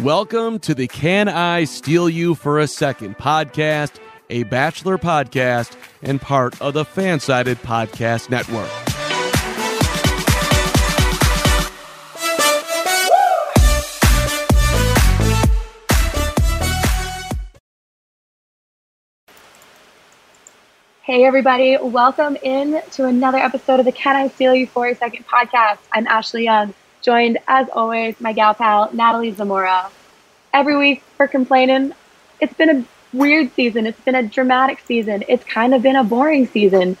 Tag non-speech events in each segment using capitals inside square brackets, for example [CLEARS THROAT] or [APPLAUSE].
Welcome to the Can I Steal You for a Second podcast, a Bachelor podcast and part of the Fansided Podcast Network. Hey, everybody. Welcome in to another episode of the Can I Steal You for a Second podcast. I'm Ashley Young, joined as always, my gal pal, Natalie Zamora. Every week for complaining, it's been a weird season. It's been a dramatic season. It's kind of been a boring season.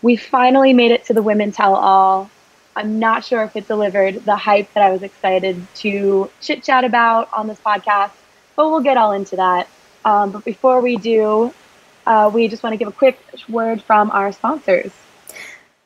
We finally made it to the Women Tell All. I'm not sure if it delivered the hype that I was excited to chit chat about on this podcast, but we'll get all into that. Um, but before we do, uh, we just want to give a quick word from our sponsors.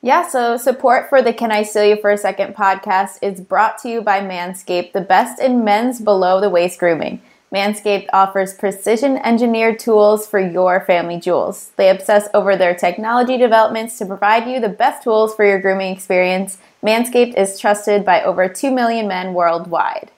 Yeah, so support for the Can I Steal You for a Second podcast is brought to you by Manscaped, the best in men's below the waist grooming. Manscaped offers precision engineered tools for your family jewels. They obsess over their technology developments to provide you the best tools for your grooming experience. Manscaped is trusted by over 2 million men worldwide.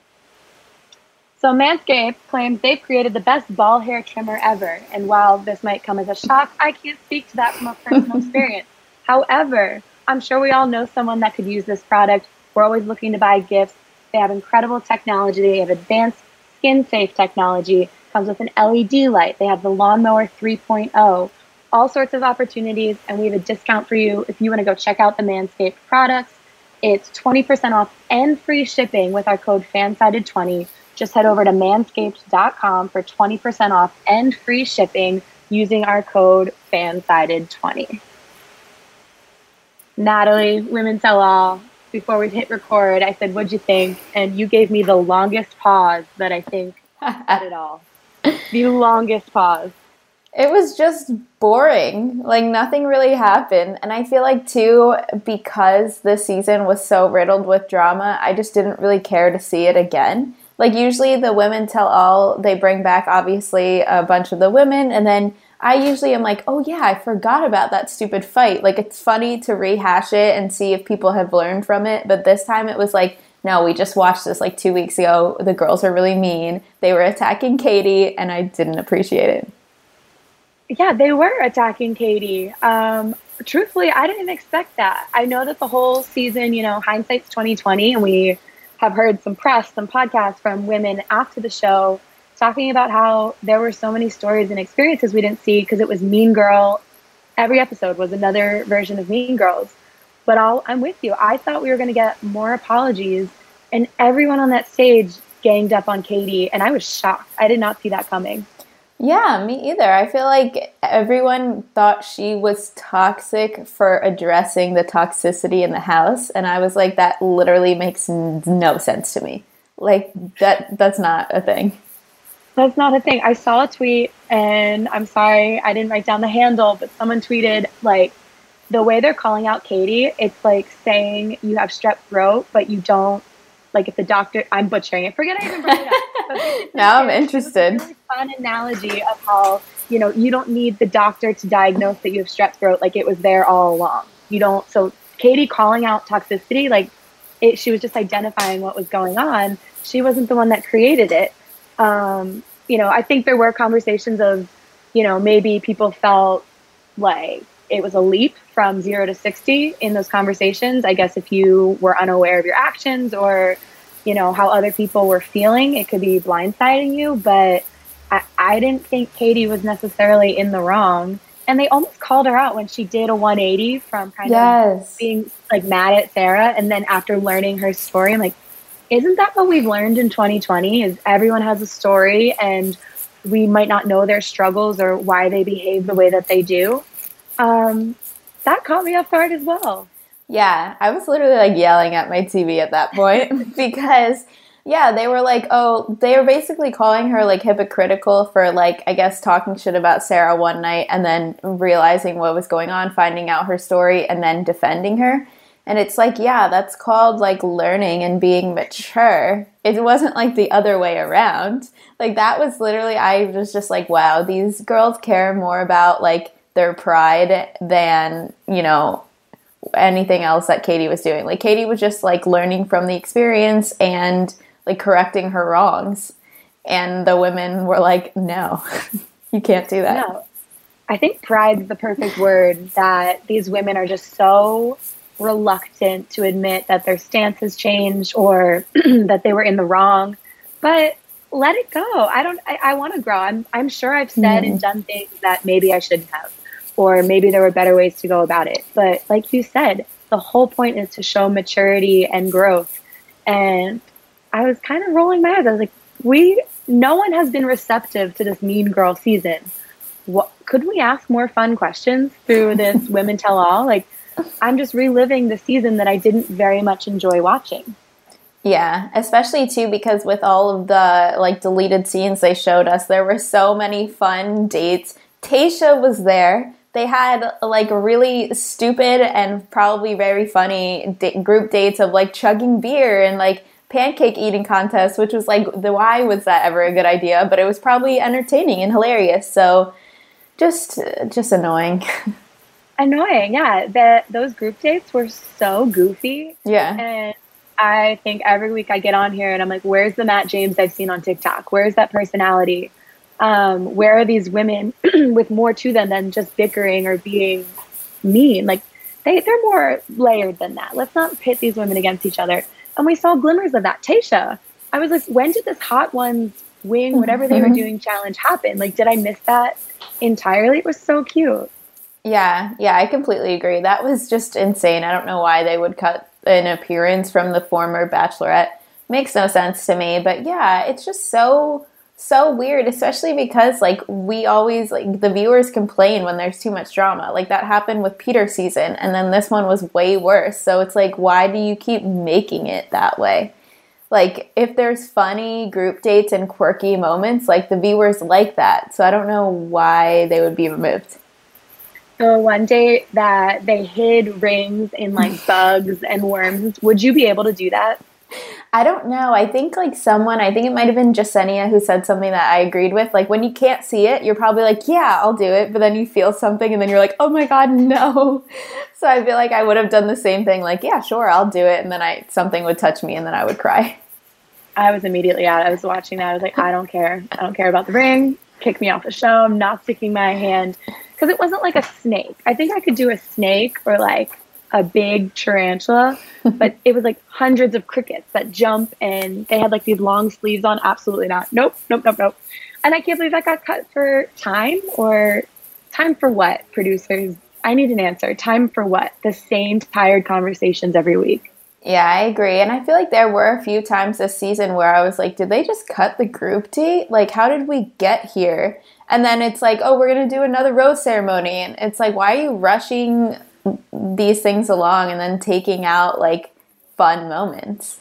So Manscaped claims they've created the best ball hair trimmer ever. And while this might come as a shock, I can't speak to that from a personal [LAUGHS] experience. However, I'm sure we all know someone that could use this product. We're always looking to buy gifts. They have incredible technology. They have advanced skin safe technology. Comes with an LED light. They have the lawnmower 3.0. All sorts of opportunities, and we have a discount for you if you want to go check out the Manscaped products. It's 20% off and free shipping with our code FANSIDED20 just head over to manscaped.com for 20% off and free shipping using our code FANSIDED20. Natalie, Women Tell All, before we hit record, I said, What'd you think? And you gave me the longest pause that I think [LAUGHS] at it all. The longest pause. It was just boring. Like nothing really happened. And I feel like too because the season was so riddled with drama, I just didn't really care to see it again like usually the women tell all they bring back obviously a bunch of the women and then i usually am like oh yeah i forgot about that stupid fight. Like it's funny to rehash it and see if people have learned from it but this time it was like no we just watched this like two weeks ago. The girls are really mean. They were attacking katie and i didn't appreciate it. Yeah they were attacking katie. Um, truthfully i didn't expect that. I know that the whole season you know hindsight's 2020 and we have heard some press, some podcasts from women after the show talking about how there were so many stories and experiences we didn't see because it was Mean Girl. Every episode was another version of Mean Girls. But I'll, I'm with you. I thought we were going to get more apologies, and everyone on that stage ganged up on Katie, and I was shocked. I did not see that coming. Yeah, me either. I feel like everyone thought she was toxic for addressing the toxicity in the house, and I was like, that literally makes no sense to me. Like that that's not a thing. That's not a thing. I saw a tweet and I'm sorry I didn't write down the handle, but someone tweeted like the way they're calling out Katie, it's like saying you have strep throat, but you don't like if the doctor I'm butchering it. Forget I even brought it up. [LAUGHS] now I'm interested. Really fun analogy of how you know you don't need the doctor to diagnose that you have strep throat. Like it was there all along. You don't. So Katie calling out toxicity, like it, she was just identifying what was going on. She wasn't the one that created it. Um, you know, I think there were conversations of, you know, maybe people felt like it was a leap from zero to 60 in those conversations. I guess if you were unaware of your actions or, you know, how other people were feeling, it could be blindsiding you. But I, I didn't think Katie was necessarily in the wrong. And they almost called her out when she did a 180 from kind yes. of being like mad at Sarah. And then after learning her story, I'm like, isn't that what we've learned in 2020 is everyone has a story and we might not know their struggles or why they behave the way that they do um, that caught me off guard as well. Yeah, I was literally like yelling at my TV at that point [LAUGHS] because yeah, they were like, oh, they were basically calling her like hypocritical for like, I guess, talking shit about Sarah one night and then realizing what was going on, finding out her story, and then defending her. And it's like, yeah, that's called like learning and being mature. It wasn't like the other way around. Like, that was literally, I was just like, wow, these girls care more about like their pride than, you know, anything else that Katie was doing. Like Katie was just like learning from the experience and like correcting her wrongs. And the women were like, no, [LAUGHS] you can't do that. No. I think pride's the perfect word that these women are just so reluctant to admit that their stance has changed or [CLEARS THROAT] that they were in the wrong. But let it go. I don't I, I want to grow. I'm I'm sure I've said mm-hmm. and done things that maybe I shouldn't have. Or maybe there were better ways to go about it. But like you said, the whole point is to show maturity and growth. And I was kind of rolling my eyes. I was like, we no one has been receptive to this mean girl season. What could we ask more fun questions through this [LAUGHS] women tell all? Like I'm just reliving the season that I didn't very much enjoy watching. Yeah, especially too because with all of the like deleted scenes they showed us, there were so many fun dates. Tayshia was there. They had like really stupid and probably very funny d- group dates of like chugging beer and like pancake eating contests, which was like the why was that ever a good idea? But it was probably entertaining and hilarious. So just just annoying. [LAUGHS] annoying, yeah. that those group dates were so goofy. Yeah. And I think every week I get on here and I'm like, where's the Matt James I've seen on TikTok? Where's that personality? Um, where are these women [CLEARS THROAT] with more to them than just bickering or being mean? Like they, they're more layered than that. Let's not pit these women against each other. And we saw glimmers of that. Tayshia, I was like, when did this hot ones wing whatever they were doing challenge happen? Like, did I miss that entirely? It was so cute. Yeah, yeah, I completely agree. That was just insane. I don't know why they would cut an appearance from the former Bachelorette. Makes no sense to me, but yeah, it's just so so weird, especially because like we always like the viewers complain when there's too much drama. Like that happened with Peter season and then this one was way worse. So it's like why do you keep making it that way? Like if there's funny group dates and quirky moments, like the viewers like that. So I don't know why they would be removed the one day that they hid rings in like [LAUGHS] bugs and worms, would you be able to do that? I don't know. I think like someone, I think it might have been Jessenia who said something that I agreed with. Like when you can't see it, you're probably like, yeah, I'll do it. But then you feel something and then you're like, oh my God, no. [LAUGHS] So I feel like I would have done the same thing. Like, yeah, sure, I'll do it. And then I, something would touch me and then I would cry. I was immediately out. I was watching that. I was like, I don't care. I don't care about the ring. Kick me off the show. I'm not sticking my hand because it wasn't like a snake. I think I could do a snake or like a big tarantula, [LAUGHS] but it was like hundreds of crickets that jump and they had like these long sleeves on. Absolutely not. Nope, nope, nope, nope. And I can't believe that got cut for time or time for what, producers? I need an answer. Time for what? The same tired conversations every week. Yeah, I agree. And I feel like there were a few times this season where I was like, did they just cut the group date? Like, how did we get here? And then it's like, oh, we're going to do another rose ceremony. And it's like, why are you rushing these things along and then taking out like fun moments?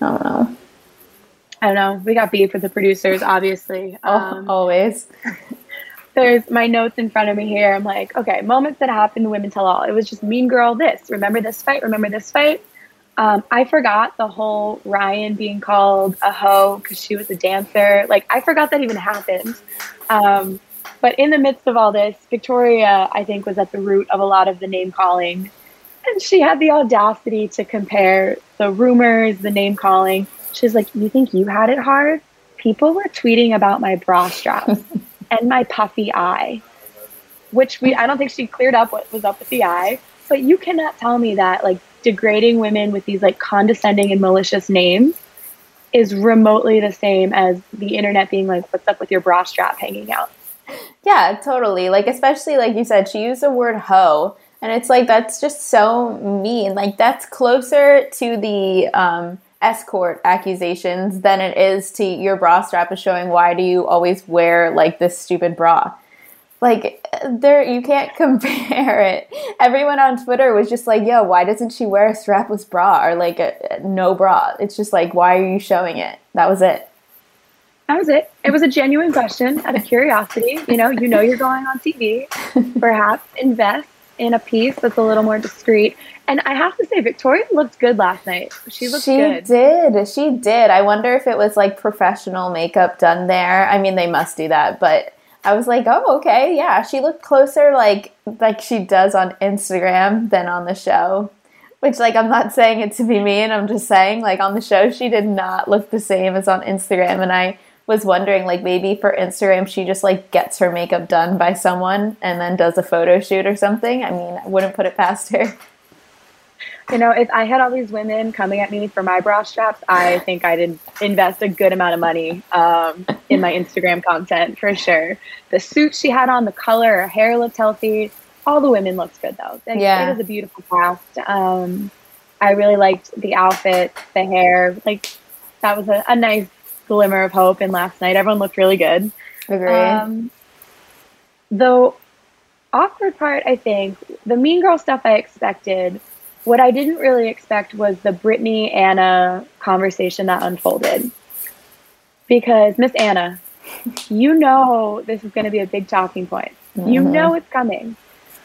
I don't know. I don't know. We got beef with the producers, obviously. [LAUGHS] Oh, um, always. [LAUGHS] there's my notes in front of me here. I'm like, okay, moments that happened to Women Tell All. It was just Mean Girl this. Remember this fight? Remember this fight? Um, I forgot the whole Ryan being called a hoe because she was a dancer. Like, I forgot that even happened. Um, but in the midst of all this, Victoria, I think, was at the root of a lot of the name calling. And she had the audacity to compare the rumors, the name calling. She's like, You think you had it hard? People were tweeting about my bra straps [LAUGHS] and my puffy eye, which we, I don't think she cleared up what was up with the eye. But you cannot tell me that, like, degrading women with these like condescending and malicious names is remotely the same as the internet being like, what's up with your bra strap hanging out? Yeah, totally. Like, especially like you said, she used the word hoe. And it's like, that's just so mean. Like, that's closer to the um, escort accusations than it is to your bra strap is showing why do you always wear like this stupid bra like there you can't [LAUGHS] compare it everyone on twitter was just like yo why doesn't she wear a strapless bra or like a, a, no bra it's just like why are you showing it that was it that was it it was a genuine question out of curiosity you know you know you're going on tv [LAUGHS] perhaps invest in a piece that's a little more discreet and I have to say, Victoria looked good last night. She looked she good. She did. She did. I wonder if it was like professional makeup done there. I mean, they must do that, but I was like, oh, okay, yeah. She looked closer like like she does on Instagram than on the show. Which like I'm not saying it to be mean. I'm just saying like on the show she did not look the same as on Instagram, and I was wondering like maybe for Instagram she just like gets her makeup done by someone and then does a photo shoot or something. I mean, I wouldn't put it past her. You know, if I had all these women coming at me for my bra straps, I think I'd invest a good amount of money um, in my Instagram content for sure. The suit she had on, the color, her hair looked healthy. All the women looked good though. Like, Yeah. It was a beautiful cast. Um, I really liked the outfit, the hair. Like that was a, a nice glimmer of hope in last night. Everyone looked really good. Agree. Um, the awkward part, I think, the Mean Girl stuff I expected. What I didn't really expect was the Brittany Anna conversation that unfolded. Because Miss Anna, you know this is going to be a big talking point. You Mhm. know it's coming.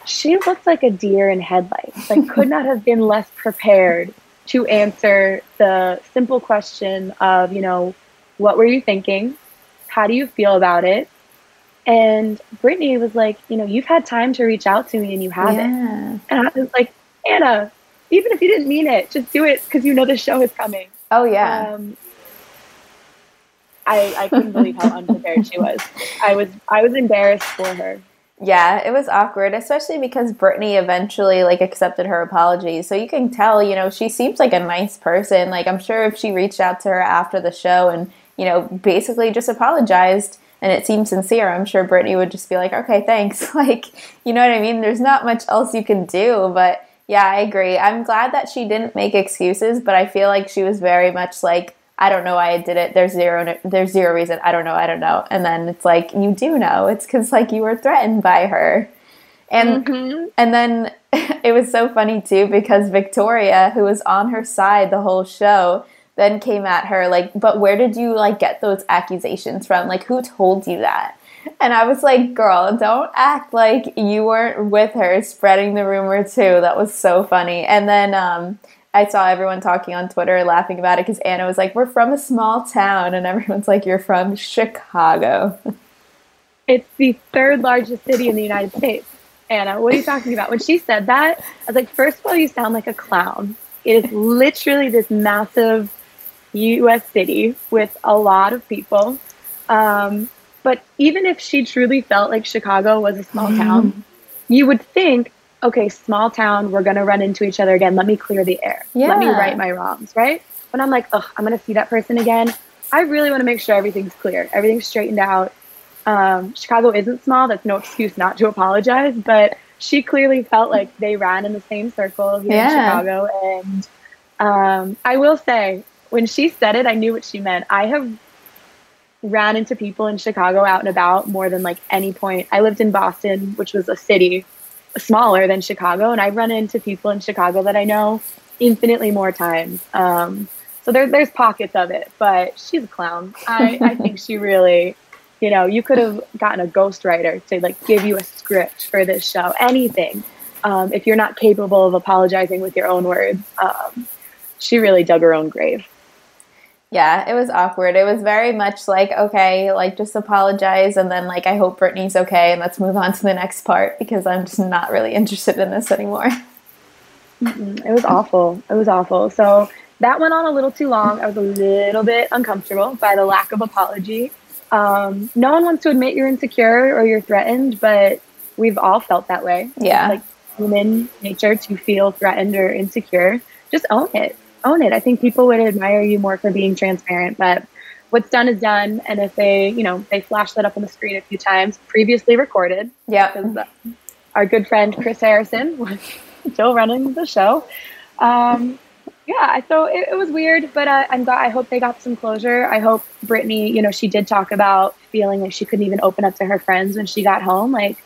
She looked like a deer in headlights. Like [LAUGHS] could not have been less prepared to answer the simple question of, you know, what were you thinking? How do you feel about it? And Brittany was like, you know, you've had time to reach out to me and you haven't. yeah. And I was like, Anna, even if you didn't mean it, just do it because you know the show is coming. Oh yeah. Um, I, I couldn't believe how unprepared she was. I was I was embarrassed for her. Yeah, it was awkward, especially because Brittany eventually like accepted her apology. So you can tell, you know, she seems like a nice person. Like I'm sure if she reached out to her after the show and, you know, basically just apologized and it seemed sincere, I'm sure Brittany would just be like, "Okay, thanks." [LAUGHS] Like, you know what I mean? There's not much else you can do, but yeah, I agree. I'm glad that she didn't make excuses, but I feel like she was very much like I don't know why I did it. There's zero. There's zero reason. I don't know. I don't know. And then it's like you do know. It's because like you were threatened by her, and mm-hmm. and then [LAUGHS] it was so funny too because Victoria, who was on her side the whole show, then came at her like, "But where did you like get those accusations from? Like, who told you that?" And I was like, "Girl, don't act like you weren't with her spreading the rumor too." That was so funny. And then um, I saw everyone talking on Twitter laughing about it because Anna was like, "We're from a small town," and everyone's like, "You're from Chicago." [LAUGHS] It's the third largest city in the United States. Anna, what are you talking about? When she said that, I was like, first of all, you sound like a clown. It is literally this massive U.S. city with a lot of people. Um, but even if she truly felt like Chicago was a small town, you would think, okay, small town, we're going to run into each other again. Let me clear the air. Yeah. Let me Yeah. right my wrongs, right? But I'm like, ugh, I'm going to see that person again. I really want to make sure everything's clear, everything's straightened out. Um, Chicago isn't small. That's no [LAUGHS] excuse not to apologize. But she clearly felt like they ran in the same circle here in Chicago. And um, I will say, when she said it, I knew what she meant. I have ran into people in Chicago out and about more than like any point. I lived in Boston, which was a city smaller than Chicago, and I've run into people in Chicago that I know infinitely more times. Um, so there, there's pockets of it, but she's a clown. I, I think she [LAUGHS] really, you know, you could have gotten a ghostwriter to like give you a script for this show, anything. Um, if you're not capable of apologizing with your own words, um, she really dug her own grave. Yeah, it was awkward. It was very much like, okay, like just apologize and then like I hope Brittany's okay and let's move on to the next part because I'm just not really interested in this anymore. It was awful. It was awful. So that went on a little too long. I was a little bit uncomfortable by the lack of apology. Um, no one wants to admit you're insecure or you're threatened, but we've all felt that way. Yeah. Like human nature to feel threatened or insecure. Just own it. Own it. I think people would admire you more for being transparent, but what's done is done. And if they, you know, they flash that up on the screen a few times, previously recorded, Yeah. uh, our good friend Chris Harrison was [LAUGHS] still running the show. Um, yeah, so it, it was weird, but uh, I'm glad. I hope they got some closure. I hope Brittany, you know, she did talk about feeling like she couldn't even open up to her friends when she got home. Like,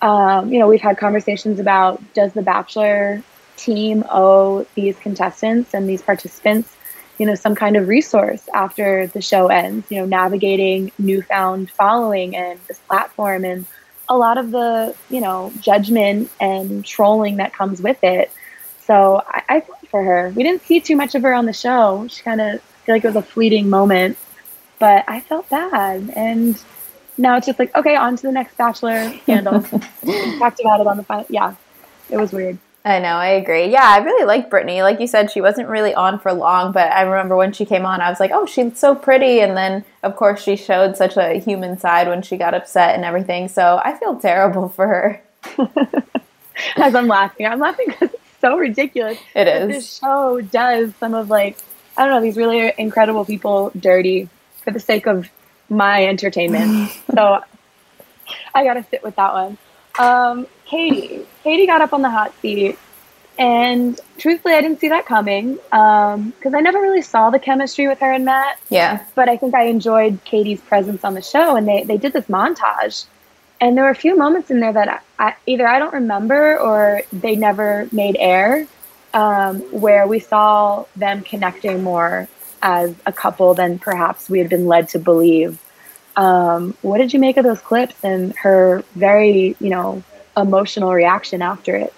um, you know, we've had conversations about does the Bachelor team owe these contestants and these participants, you know, some kind of resource after the show ends. You know, navigating newfound following and this platform and a lot of the you know judgment and trolling that comes with it. So I, I feel for her. We didn't see too much of her on the show. She kind of feel like it was a fleeting moment, but I felt bad. And now it's just like okay, on to the next Bachelor scandal. [LAUGHS] we talked about it on the final. Yeah, it was weird. I know, I agree. Yeah, I really like Brittany. Like you said, she wasn't really on for long, but I remember when she came on, I was like, oh, she's so pretty. And then, of course, she showed such a human side when she got upset and everything. So I feel terrible for her. [LAUGHS] As I'm laughing, I'm laughing because it's so ridiculous. It is. This show does some of like, I don't know, these really incredible people dirty for the sake of my entertainment. [LAUGHS] so I got to sit with that one. Um, Katie. Katie got up on the hot seat, and truthfully, I didn't see that coming because um, I never really saw the chemistry with her and Matt. Yeah. But I think I enjoyed Katie's presence on the show, and they, they did this montage. And there were a few moments in there that I, I, either I don't remember or they never made air, um, where we saw them connecting more as a couple than perhaps we had been led to believe. Um, what did you make of those clips and her very, you know, emotional reaction after it?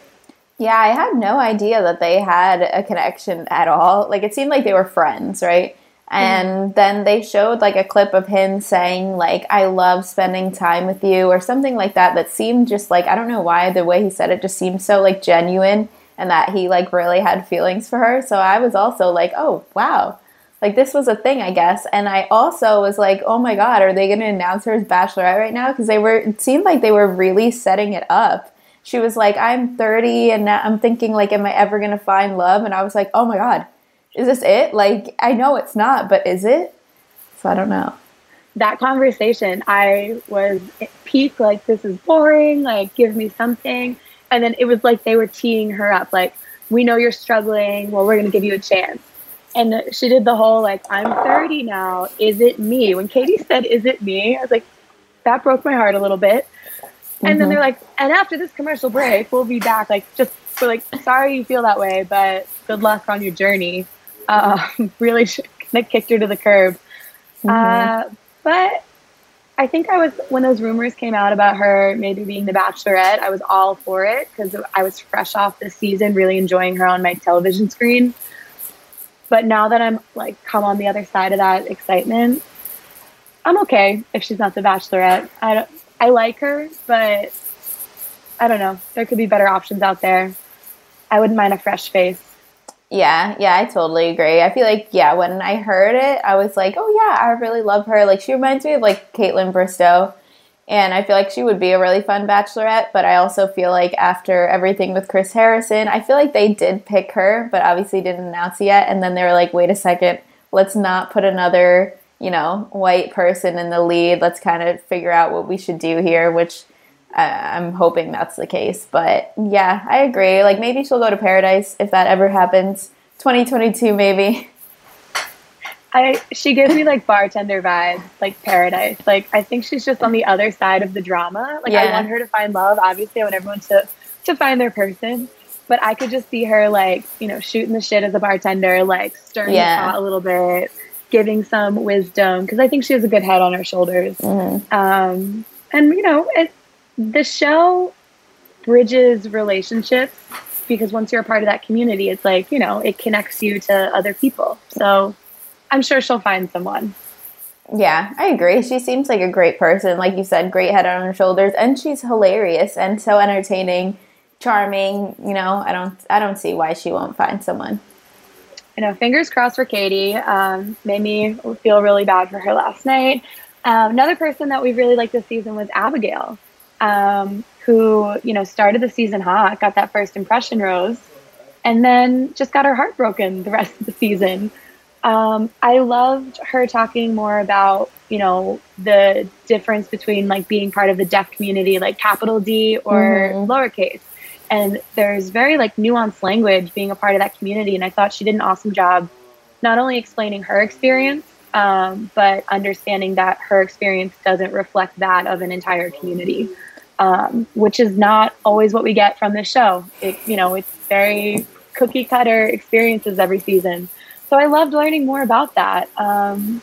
Yeah, I had no idea that they had a connection at all. Like it seemed like they were friends, right? And mm-hmm. then they showed like a clip of him saying like I love spending time with you or something like that that seemed just like I don't know why the way he said it just seemed so like genuine and that he like really had feelings for her. So I was also like, "Oh, wow." Like this was a thing, I guess. And I also was like, "Oh my god, are they going to announce her as bachelorette right now?" because they were it seemed like they were really setting it up. She was like, "I'm 30 and I'm thinking like am I ever going to find love?" And I was like, "Oh my god. Is this it? Like I know it's not, but is it?" So I don't know. That conversation, I was peak like this is boring, like give me something. And then it was like they were teeing her up like, "We know you're struggling. Well, we're going to give you a chance." And she did the whole like i'm 30 now is it me when katie said is it me i was like that broke my heart a little bit mm-hmm. and then they're like and after this commercial break we'll be back like just for like sorry you feel that way but good luck on your journey uh, [LAUGHS] really like kicked her to the curb mm-hmm. uh, but I think I was when those rumors came out about her maybe being the Bachelorette. I was all for it because I was fresh off this season, really enjoying her on my television screen. But now that I'm like come on the other side of that excitement, I'm okay if she's not the bachelorette. I don't, I like her, but I don't know. There could be better options out there. I wouldn't mind a fresh face. Yeah, yeah, I totally agree. I feel like yeah, when I heard it, I was like, oh yeah, I really love her. Like she reminds me of like Kaitlyn Bristowe and I feel like she would be a really fun bachelorette, but I also feel like after everything with Chris Harrison, I feel like they did pick her, but obviously didn't announce it yet. And then they were like, wait a second, let's not put another, you know, white person in the lead. Let's kind of figure out what we should do here, which uh, I'm hoping that's the case. But yeah, I agree. Like maybe she'll go to paradise if that ever happens. 2022, maybe. [LAUGHS] I she gives me like bartender vibes, like paradise. Like I think she's just on the other side of the drama. Like yeah. I want her to find love. Obviously, I want everyone to to find their person. But I could just see her like, you know, shooting the shit as a bartender, like stirring yeah. the pot a little bit, giving some wisdom because I think she has a good head on her shoulders. Mm-hmm. Um, and you know, it, the show bridges relationships because once you're a part of that community, it's like you know, it connects you to other people. So I'm sure she'll find someone. Yeah, I agree. She seems like a great person. Like you said, great head on her shoulders, and she's hilarious and so entertaining, charming. You know, I don't, I don't see why she won't find someone. You know, fingers crossed for Katie. Um, made me feel really bad for her last night. Um, another person that we really liked this season was Abigail, um, who you know started the season hot, got that first impression rose, and then just got her heart broken the rest of the season. Um, I loved her talking more about, you know, the difference between like being part of the deaf community, like capital D or mm-hmm. lowercase. And there's very like nuanced language being a part of that community. And I thought she did an awesome job not only explaining her experience, um, but understanding that her experience doesn't reflect that of an entire community, um, which is not always what we get from this show. It, you know, it's very cookie cutter experiences every season. So I loved learning more about that. Um,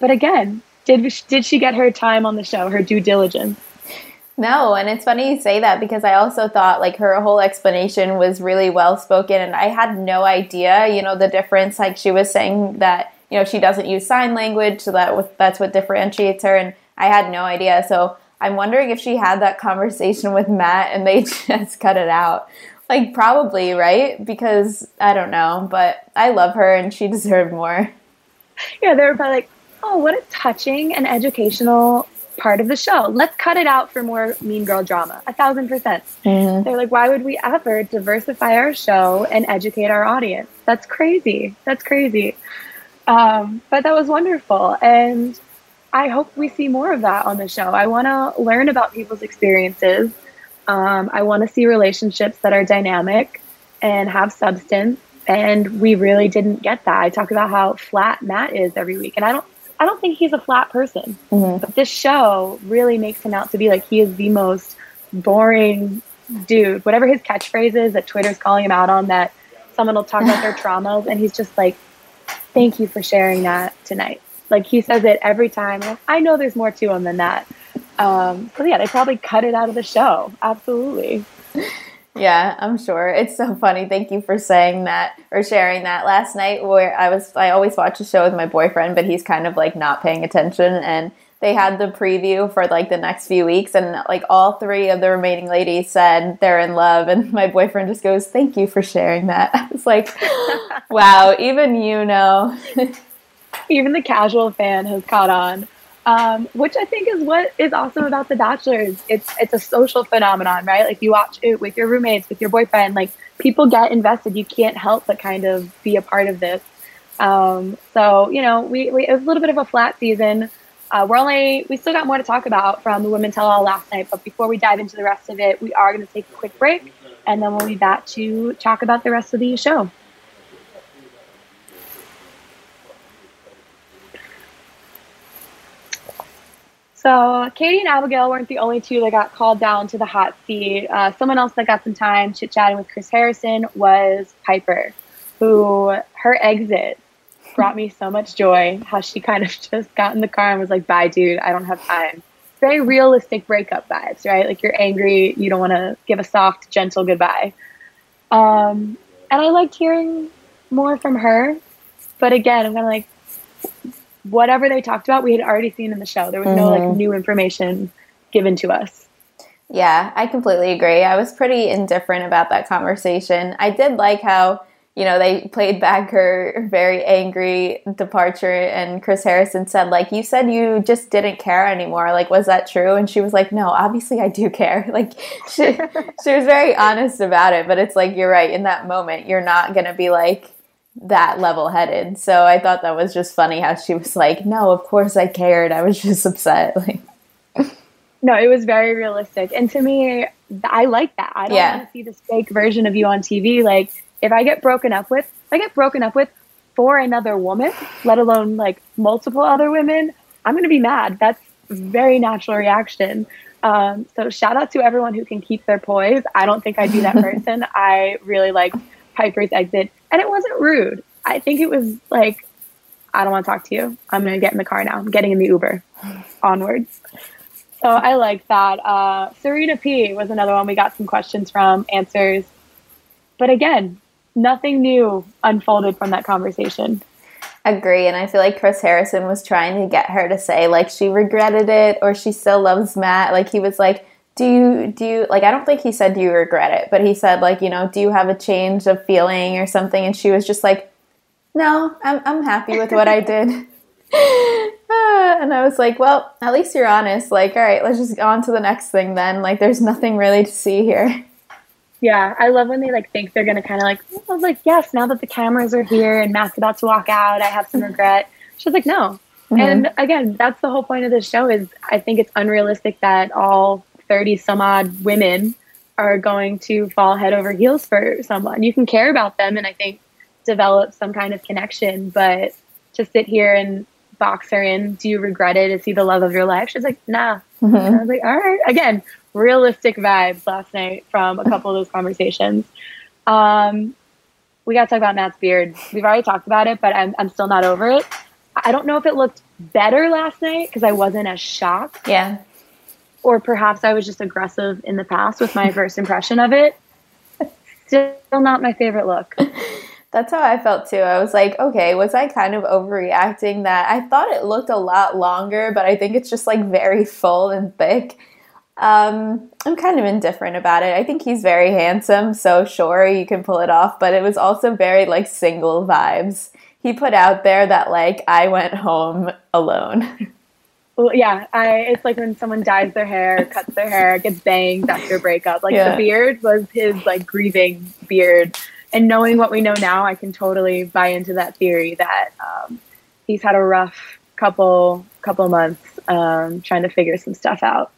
but again, did did she get her time on the show, her due diligence? No, and it's funny you say that because I also thought like her whole explanation was really well spoken, and I had no idea, you know, the difference. Like she was saying that you know she doesn't use sign language, so that that's what differentiates her, and I had no idea. So I'm wondering if she had that conversation with Matt and they [LAUGHS] just cut it out, like probably, right? Because I don't know, but I love her and she [LAUGHS] deserved more. Yeah, they were probably like, "Oh, what a touching and educational part of the show. Let's cut it out for more Mean Girl drama. A thousand percent. Mm-hmm. They're like, why would we ever diversify our show and educate our audience? That's crazy. That's crazy. Um, but that was wonderful. And I hope we see more of that on the show. I want to learn about people's experiences. Um, I want to see relationships that are dynamic and have substance. And we really didn't get that. I talk about how flat Matt is every week, and I don't I don't think he's a flat person. Mm-hmm. But this show really makes him out to be like he is the most boring dude. Whatever his catchphrase is that Twitter's calling him out on, that someone will talk about their [SIGHS] traumas, and he's just like, "Thank you for sharing that tonight." Like he says it every time. Like, I know there's more to him than that. Um, so yeah, they probably cut it out of the show. Absolutely. Yeah, I'm sure. It's so funny. Thank you for saying that or sharing that. Last night where I was I always watch a show with my boyfriend, but he's kind of like not paying attention and they had the preview for like the next few weeks and like all three of the remaining ladies said they're in love and [LAUGHS] my boyfriend just goes, "Thank you for sharing that." [LAUGHS] I was like, [LAUGHS] "Wow, even you know." even the casual fan has caught on um, which I think is what is awesome about The Bachelor. It's it's a social phenomenon, right? Like you watch it with your roommates, with your boyfriend. Like people get invested. You can't help but kind of be a part of this. Um, so you know, we, we, it was a little bit of a flat season. Uh, we're only we still got more to talk about from the Women Tell All last night. But before we dive into the rest of it, we are going to take a quick break, and then we'll be back to talk about the rest of the show. So Katie and Abigail weren't the only two that got called down to the hot seat. Uh, someone else that got some time chit chatting with Chris Harrison was Piper, who her exit brought me so much joy. How she kind of [LAUGHS] just got in the car and was like, "Bye, dude. I don't have time." Very realistic breakup vibes, right? Like you're angry, you don't want to give a soft, gentle goodbye. Um, and I liked hearing more from her, but again, I'm kind of like, whatever they talked about, we had already seen in the show. There was mm-hmm. no like mm-hmm. new information given to us. Yeah, I completely agree. I was pretty indifferent about that conversation. I did like how, you know, they played back her very angry departure and Chris Harrison said like you said you just didn't care anymore. Like was that true? And she was like, "No, obviously I do care." [LAUGHS] Like she she was very honest about it, but it's like you're right in that moment. You're not going to be like that level headed. So I thought that was just funny how she was like, "No, of course I cared. I was [LAUGHS] just upset." Like No, it was very realistic. And to me, I like that. I don't yeah. want to see this fake version of you on TV. Like if I get broken up with, if I get broken up with for another woman, let alone like multiple other women, I'm going to be mad. That's very natural reaction. Um, so shout out to everyone who can keep their poise. I don't think I'd be that [LAUGHS] person. I really like Piper's exit. And it wasn't rude. I think it was like, I don't want to talk to you. I'm going to get in the car now. I'm getting in the Uber onwards. So I like that. Uh, Serena P was another one we got some questions from, answers. But again, nothing new unfolded from that conversation. Agree. And I feel like Chris Harrison was trying to get her to say, like, she regretted it or she still loves Matt. Like, he was like, do you do you like i don't think he said do you regret it? But he said like you know do you have a change of feeling or something? And she was just like no i'm, I'm happy with what i did. [LAUGHS] Ah, and i was like well at least you're honest. Like all right let's just go on to the next thing then. Like there's nothing really to see here. Yeah i love when they like think they're gonna kind of like i was like yes now that the cameras are here and matt's about to walk out i have some regret. She's like no. Mm-hmm. and again that's the whole point of this show is i think it's unrealistic that all 30 some odd women are going to fall head over heels for someone. You can care about them and I think develop some kind of connection, but to sit here and box her in, do you regret it? Is he the love of your life? She's like, nah. Mm-hmm. I was like, all right. Again, realistic vibes last night from a couple of those conversations. Um, we got to talk about Matt's beard. We've already talked about it, but I'm, I'm still not over it. I don't know if it looked better last night because I wasn't as shocked. Yeah or perhaps I was just aggressive in the past with my [LAUGHS] first impression of it. Still not my favorite look. [LAUGHS] That's how I felt too. I was like, okay, was I kind of overreacting that I thought it looked a lot longer, but I think it's just like very full and thick. Um, I'm kind of indifferent about it. I think he's very handsome, so sure you can pull it off, but it was also very like single vibes. He put out there that like I went home alone. [LAUGHS] Well, yeah, I, it's like when someone dyes their hair, cuts their hair, gets bangs after a breakup. Like Yeah. the beard was his like grieving beard. And knowing what we know now, I can totally buy into that theory that um, he's had a rough couple couple months um, trying to figure some stuff out.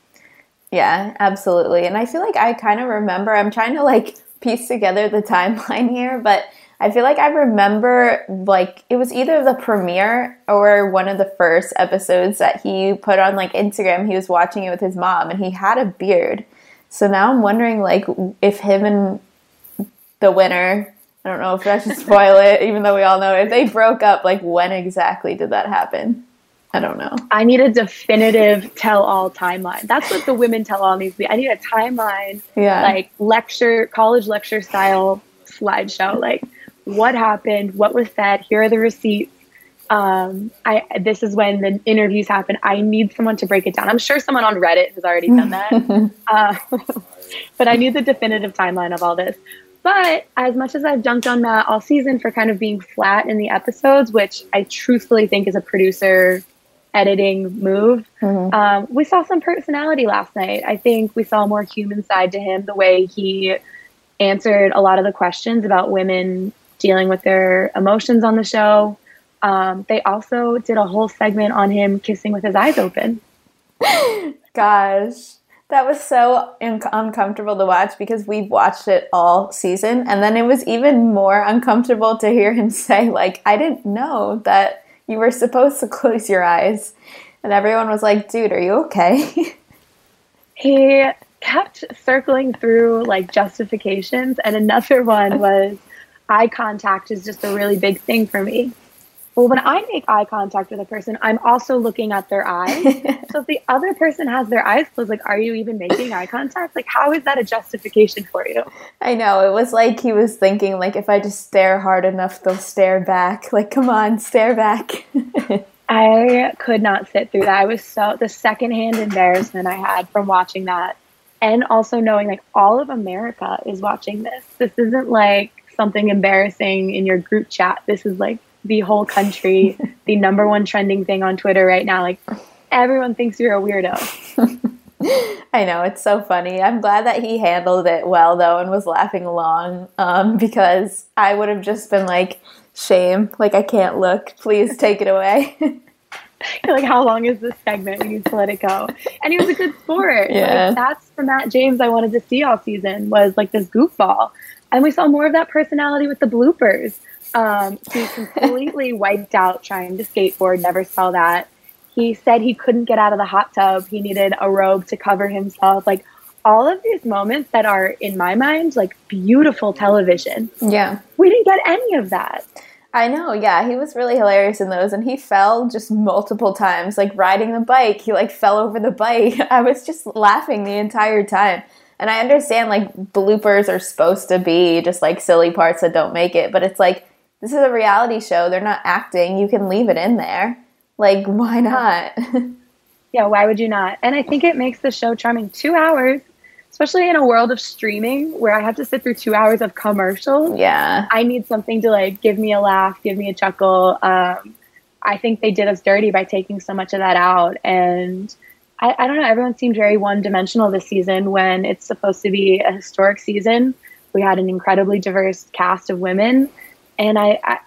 Yeah, absolutely. And I feel like I kind of remember, I'm trying to like piece together the [LAUGHS] timeline here, but I feel like I remember like it was either the premiere or one of the first episodes that he put on like Instagram. He was watching it with his mom and he had a beard. So now I'm wondering like if him and the winner, I don't know if I should spoil it, [LAUGHS] even though we all know if they broke up, like when exactly did that happen? I don't know. I need a definitive tell-all timeline. That's what the women tell-all needs to be. I need a timeline Yeah. like lecture college lecture style slideshow like what happened what was said here are the receipts um, I this is when the interviews happen. I need someone to break it down. I'm sure someone on Reddit has already done that, [LAUGHS] uh, [LAUGHS] but I need the definitive timeline of all this. But as much as I've dunked on Matt all season for kind of being flat in the episodes, which I truthfully think is a producer editing move, um, we saw some personality last night. I think we saw a more human side to him, the way he answered a lot of the questions about women dealing with their emotions on the show. Um, they also did a whole segment on him kissing with his eyes open. [LAUGHS] Gosh, that was so un- uncomfortable to watch because we've watched it all season, and then it was even more uncomfortable to hear him [LAUGHS] say, "Like I didn't know that you were supposed to [LAUGHS] close your eyes," and everyone was like, "Dude, are you okay?" He kept circling through like justifications, and another one was eye contact is just a really big thing for me. Well, when I make eye contact with a person, I'm also looking at their eyes. [LAUGHS] so if the other person has their eyes closed, like, are you even making eye contact? Like, how is that a justification for you? I know it was like he was thinking, like if I just stare hard enough, they'll stare back. [LAUGHS] Like, come on, stare back. [LAUGHS] I could not sit through that. I was so the secondhand embarrassment I had from watching that, and also knowing like all of America is watching this. This isn't like something embarrassing in your group chat. This is like the whole country, [LAUGHS] the number one trending thing on Twitter right now. Like everyone thinks you're a weirdo. [LAUGHS] I know it's so funny. I'm glad that he handled it well though and was laughing along um, because I would have just been like, shame, like I can't look. Please take it away. [LAUGHS] like how long is this segment? We need to let it go. And he was a good sport. Yeah. Like, that's from Matt James I wanted to see all season was like this goofball. And we saw more of that personality with the bloopers. Um, he completely [LAUGHS] wiped out trying to skateboard, never saw that. He said he couldn't get out of the hot tub. He needed a robe to cover himself. Like all of these moments that are in my mind like beautiful television. yeah. We didn't get any of that. I know, yeah, he was really hilarious in those and he fell just multiple times, like riding the bike. He like fell over the bike. [LAUGHS] I was just laughing the entire time. And I understand like bloopers are supposed to be just like silly parts that don't make it, but it's like this is a reality show. They're not acting. You can leave it in there. Like, [LAUGHS] why not? Yeah, why would you not? And I think it makes the show charming. Two hours, especially in a world of streaming where I have to sit through two hours of commercials. yeah. I need something to like give me a laugh, give me a chuckle. Um, I think they did us dirty by taking so much of that out. And I, I don't know, everyone seemed very one dimensional this season when it's supposed to be a historic season. We had an incredibly diverse cast of women. And I, I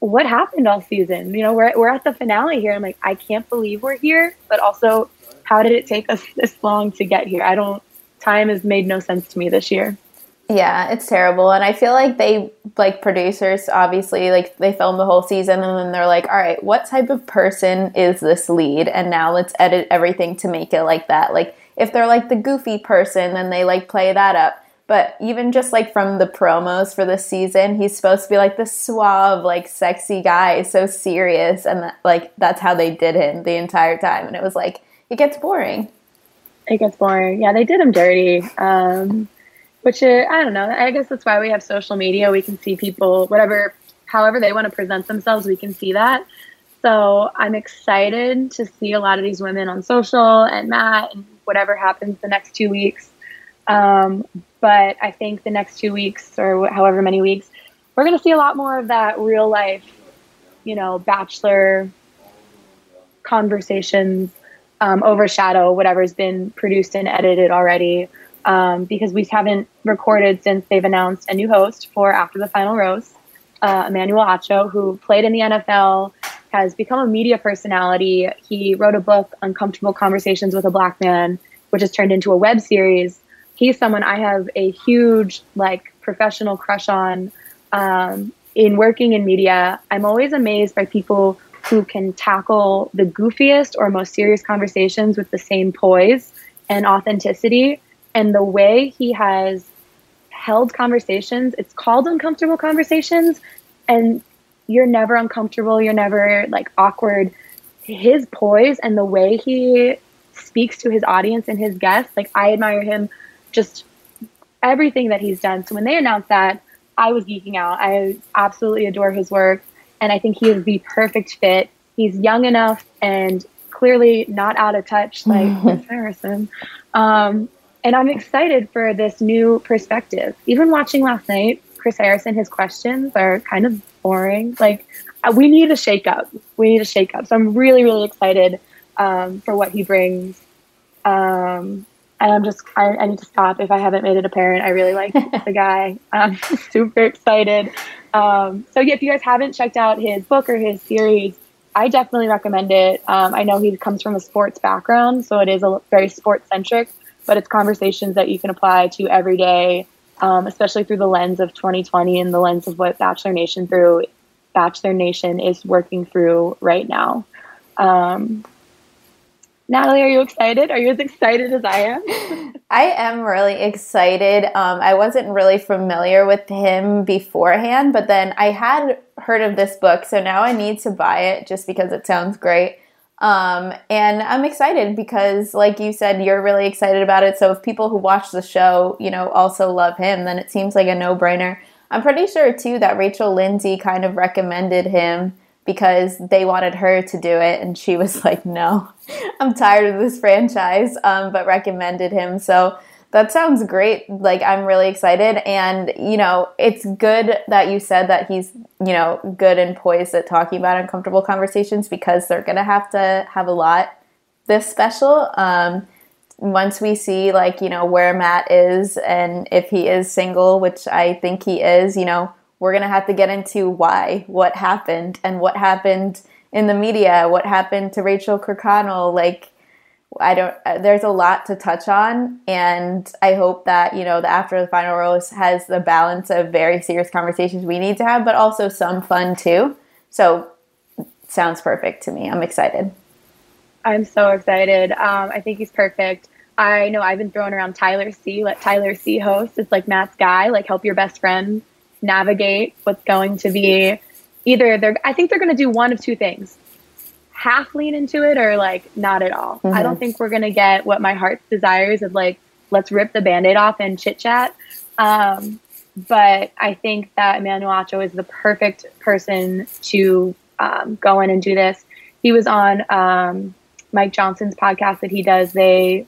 what happened all season? You know, we're, we're at the finale here. I'm like, I can't believe we're here, but also, how did it take us [LAUGHS] this long to get here? I don't, time has made no sense to me this year. Yeah, it's terrible. And I feel like they, like producers, obviously, like they film the whole season and then they're like, all right, what type of person is this lead? And now let's edit everything to make it like that. Like, if they're like the goofy person, then they like play that up. But even just like from the promos for this season, he's supposed to be like the suave, like sexy guy, so serious. And that, like, that's how they did him the entire time. And it was like, it gets boring. it gets boring. Yeah, they did him dirty. Um, which uh, I don't know. I guess that's why we have social media. We can see people, whatever, however they want to present themselves, we can see that. So I'm excited to see a lot of these women on social and Matt and whatever happens the next two weeks. Um, but I think the next two weeks or however many weeks, we're going to see a lot more of that real life, you know, bachelor conversations um, overshadow whatever's been produced and edited already. Um, because we haven't recorded since they've announced a new host for After the Final Rose, uh, Emmanuel Acho, who played in the NFL, has become a media personality. He wrote a book, Uncomfortable Conversations with a Black Man, which has turned into a web series. He's someone I have a huge, like, professional crush on. Um, in working in media, I'm always amazed by people who can tackle the goofiest or most serious conversations with the same poise and authenticity. And the way he has held conversations, it's called uncomfortable conversations, and you're never uncomfortable, you're never like awkward. His poise and the way he speaks to his audience and his guests, like I admire him just everything that he's done. So when they announced that, I was geeking out. I absolutely adore his work and I think he is the perfect fit. He's young enough and clearly not out of touch like [LAUGHS] Chris Harrison. Um, and I'm excited for this new perspective. Even watching last night, Chris Harrison, his questions are kind of boring. Like, uh, we need a shakeup. We need a shakeup. So I'm really, really excited um, for what he brings. Um, and I'm just, I, I, need to stop if I haven't made it apparent. I really like [LAUGHS] the guy. I'm [LAUGHS] super excited. Um, so yeah, if you guys haven't checked out his book or his series, I definitely recommend it. Um, I know he comes from a sports background, so it is a very sports centric, but it's conversations that you can apply to every day, um, especially through the lens of 2020 and the lens of what Bachelor Nation through Bachelor Nation is working through right now. Um, Natalie, are you excited? Are you as excited as I am? [LAUGHS] I am really excited. Um, I wasn't really familiar with him beforehand, but then I had heard of this book, so now I need to buy it just because it sounds great. Um, and I'm excited because, like you said, you're really excited about it. So if people who watch the show, you know, also love him, then it seems like a no brainer. I'm pretty sure too that Rachel Lindsay kind of recommended him because they wanted her to do it and she was [LAUGHS] like no i'm tired of this franchise um, but recommended him so that sounds great like i'm really excited and you know it's good that you said that he's you know good and poised at talking about uncomfortable conversations because they're gonna have to have a lot this special um, once we see like you know where matt is and if he is single which i think he is you know we're going to have to get into why, what happened, and what happened in the media, what happened to Rachel Kirkconnell. Like, I don't, uh, there's a lot to touch on. And I hope that, you know, the After the Final Rose has the balance of very serious conversations we need to have, but also some fun too. So, sounds perfect to me. I'm excited. I'm so excited. Um, I think he's perfect. I know I've been throwing around Tyler C. Let Tyler C. host. It's like Matt's guy. Like help your best friend navigate what's going to be either they're I think they're going to do one of two things. Half lean into it or like not at all. Mm-hmm. I don't think we're going to get what my heart desires of like let's rip the band-aid off and chit chat. Um, but I think that Emmanuel Acho is the perfect person to um, go in and do this. He was on um, Mike Johnson's podcast that he does. They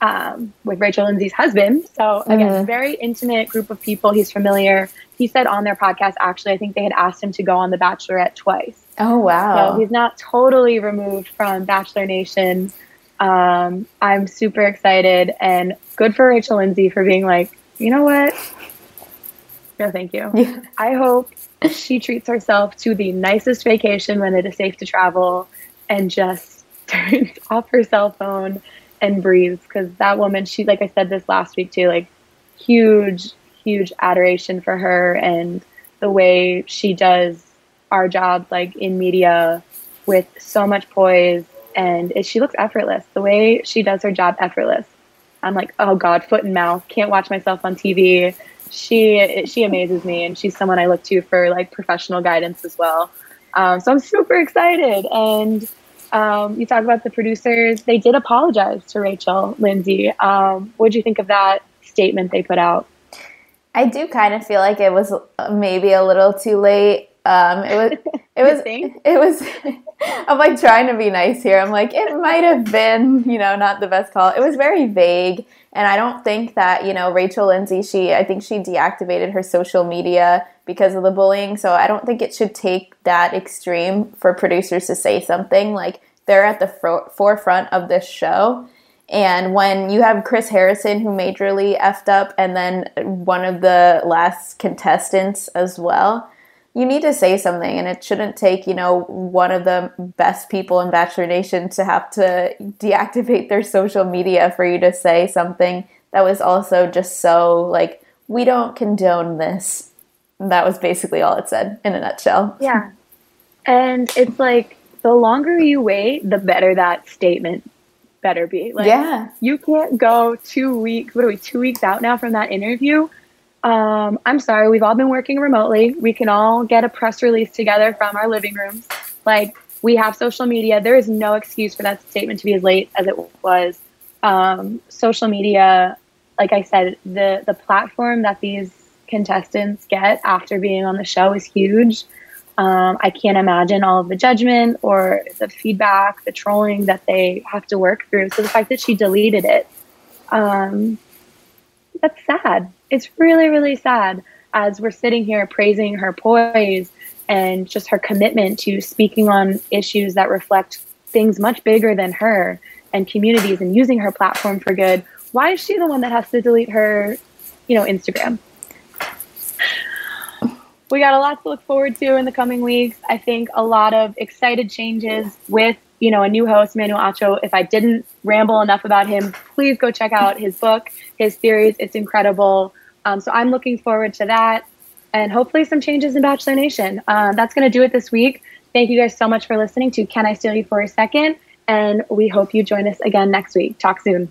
um, with Rachel Lindsay's husband. So again, mm-hmm. very intimate group of people. He's familiar. He said on their podcast, actually, I think they had asked him to go on The Bachelorette twice. Oh wow! So he's not totally removed from Bachelor Nation. Um, I'm super excited and good for Rachel Lindsay for being like, you know what? No, thank you. Yeah. I hope she treats herself to the nicest vacation when it is safe to travel and just [LAUGHS] turns off her cell phone and breathes because that woman, she, like I said this last week too, like huge, huge adoration for her and the way she does our jobs, like in media, with so much poise. And it, she looks effortless. The way she does her job, effortless. I'm like, oh God, foot and mouth. Can't watch myself on TV. She she amazes me, and she's someone I look to for like professional guidance as well. Um, so I'm super excited, and um, you talk about the producers. They did apologize to Rachel Lindsay. Um, what do you think of that statement they put out? I do kind of feel like it was maybe a little too late. Um, it was. It [LAUGHS] was. it was. [LAUGHS] I'm like trying to be nice here. I'm like, it might have been, you know, not the best call. It was very vague. And I don't think that, you know, Rachel Lindsay, she, I think she deactivated her social media because of the bullying. So I don't think it should take that extreme for producers to say something. Like, they're at the fro- forefront of this show. And when you have Chris Harrison, who majorly effed up, and then one of the last contestants as well, you need to say something and it shouldn't take you know one of the best people in bachelor nation to have to deactivate their social media for you to say something. That was also just so like we don't condone this. That was basically all it said in a nutshell. Yeah. And it's like the longer you wait the better that statement better be. Like yeah. you can't go two weeks what are we two weeks out now from that interview um, I'm sorry, we've all been working remotely. We can all get a press release together from our living rooms. Like, we have social media. There is no excuse for that statement to be as late as it was. Um, social media, like I said, the, the platform that these contestants get after being on the show is huge. Um, I can't imagine all of the judgment or the feedback, the trolling that they have to work through. So the fact that she deleted it, um, that's sad it's really, really sad as we're sitting here praising her poise and just her commitment to speaking on issues that reflect things much bigger than her and communities and using her platform for good. Why is she the one that has to delete her, you know, Instagram? We got a lot to look forward to in the coming weeks. I think a lot of excited changes with, you know, a new host, Manuel Acho. If I didn't ramble enough about him, please go check out his book, his series. It's incredible. Um, so I'm looking forward to that and hopefully some changes in Bachelor Nation. Uh, that's going to do it this week. Thank you guys so much for listening to Can I Steal You for a Second? And we hope you join us again next week. Talk soon.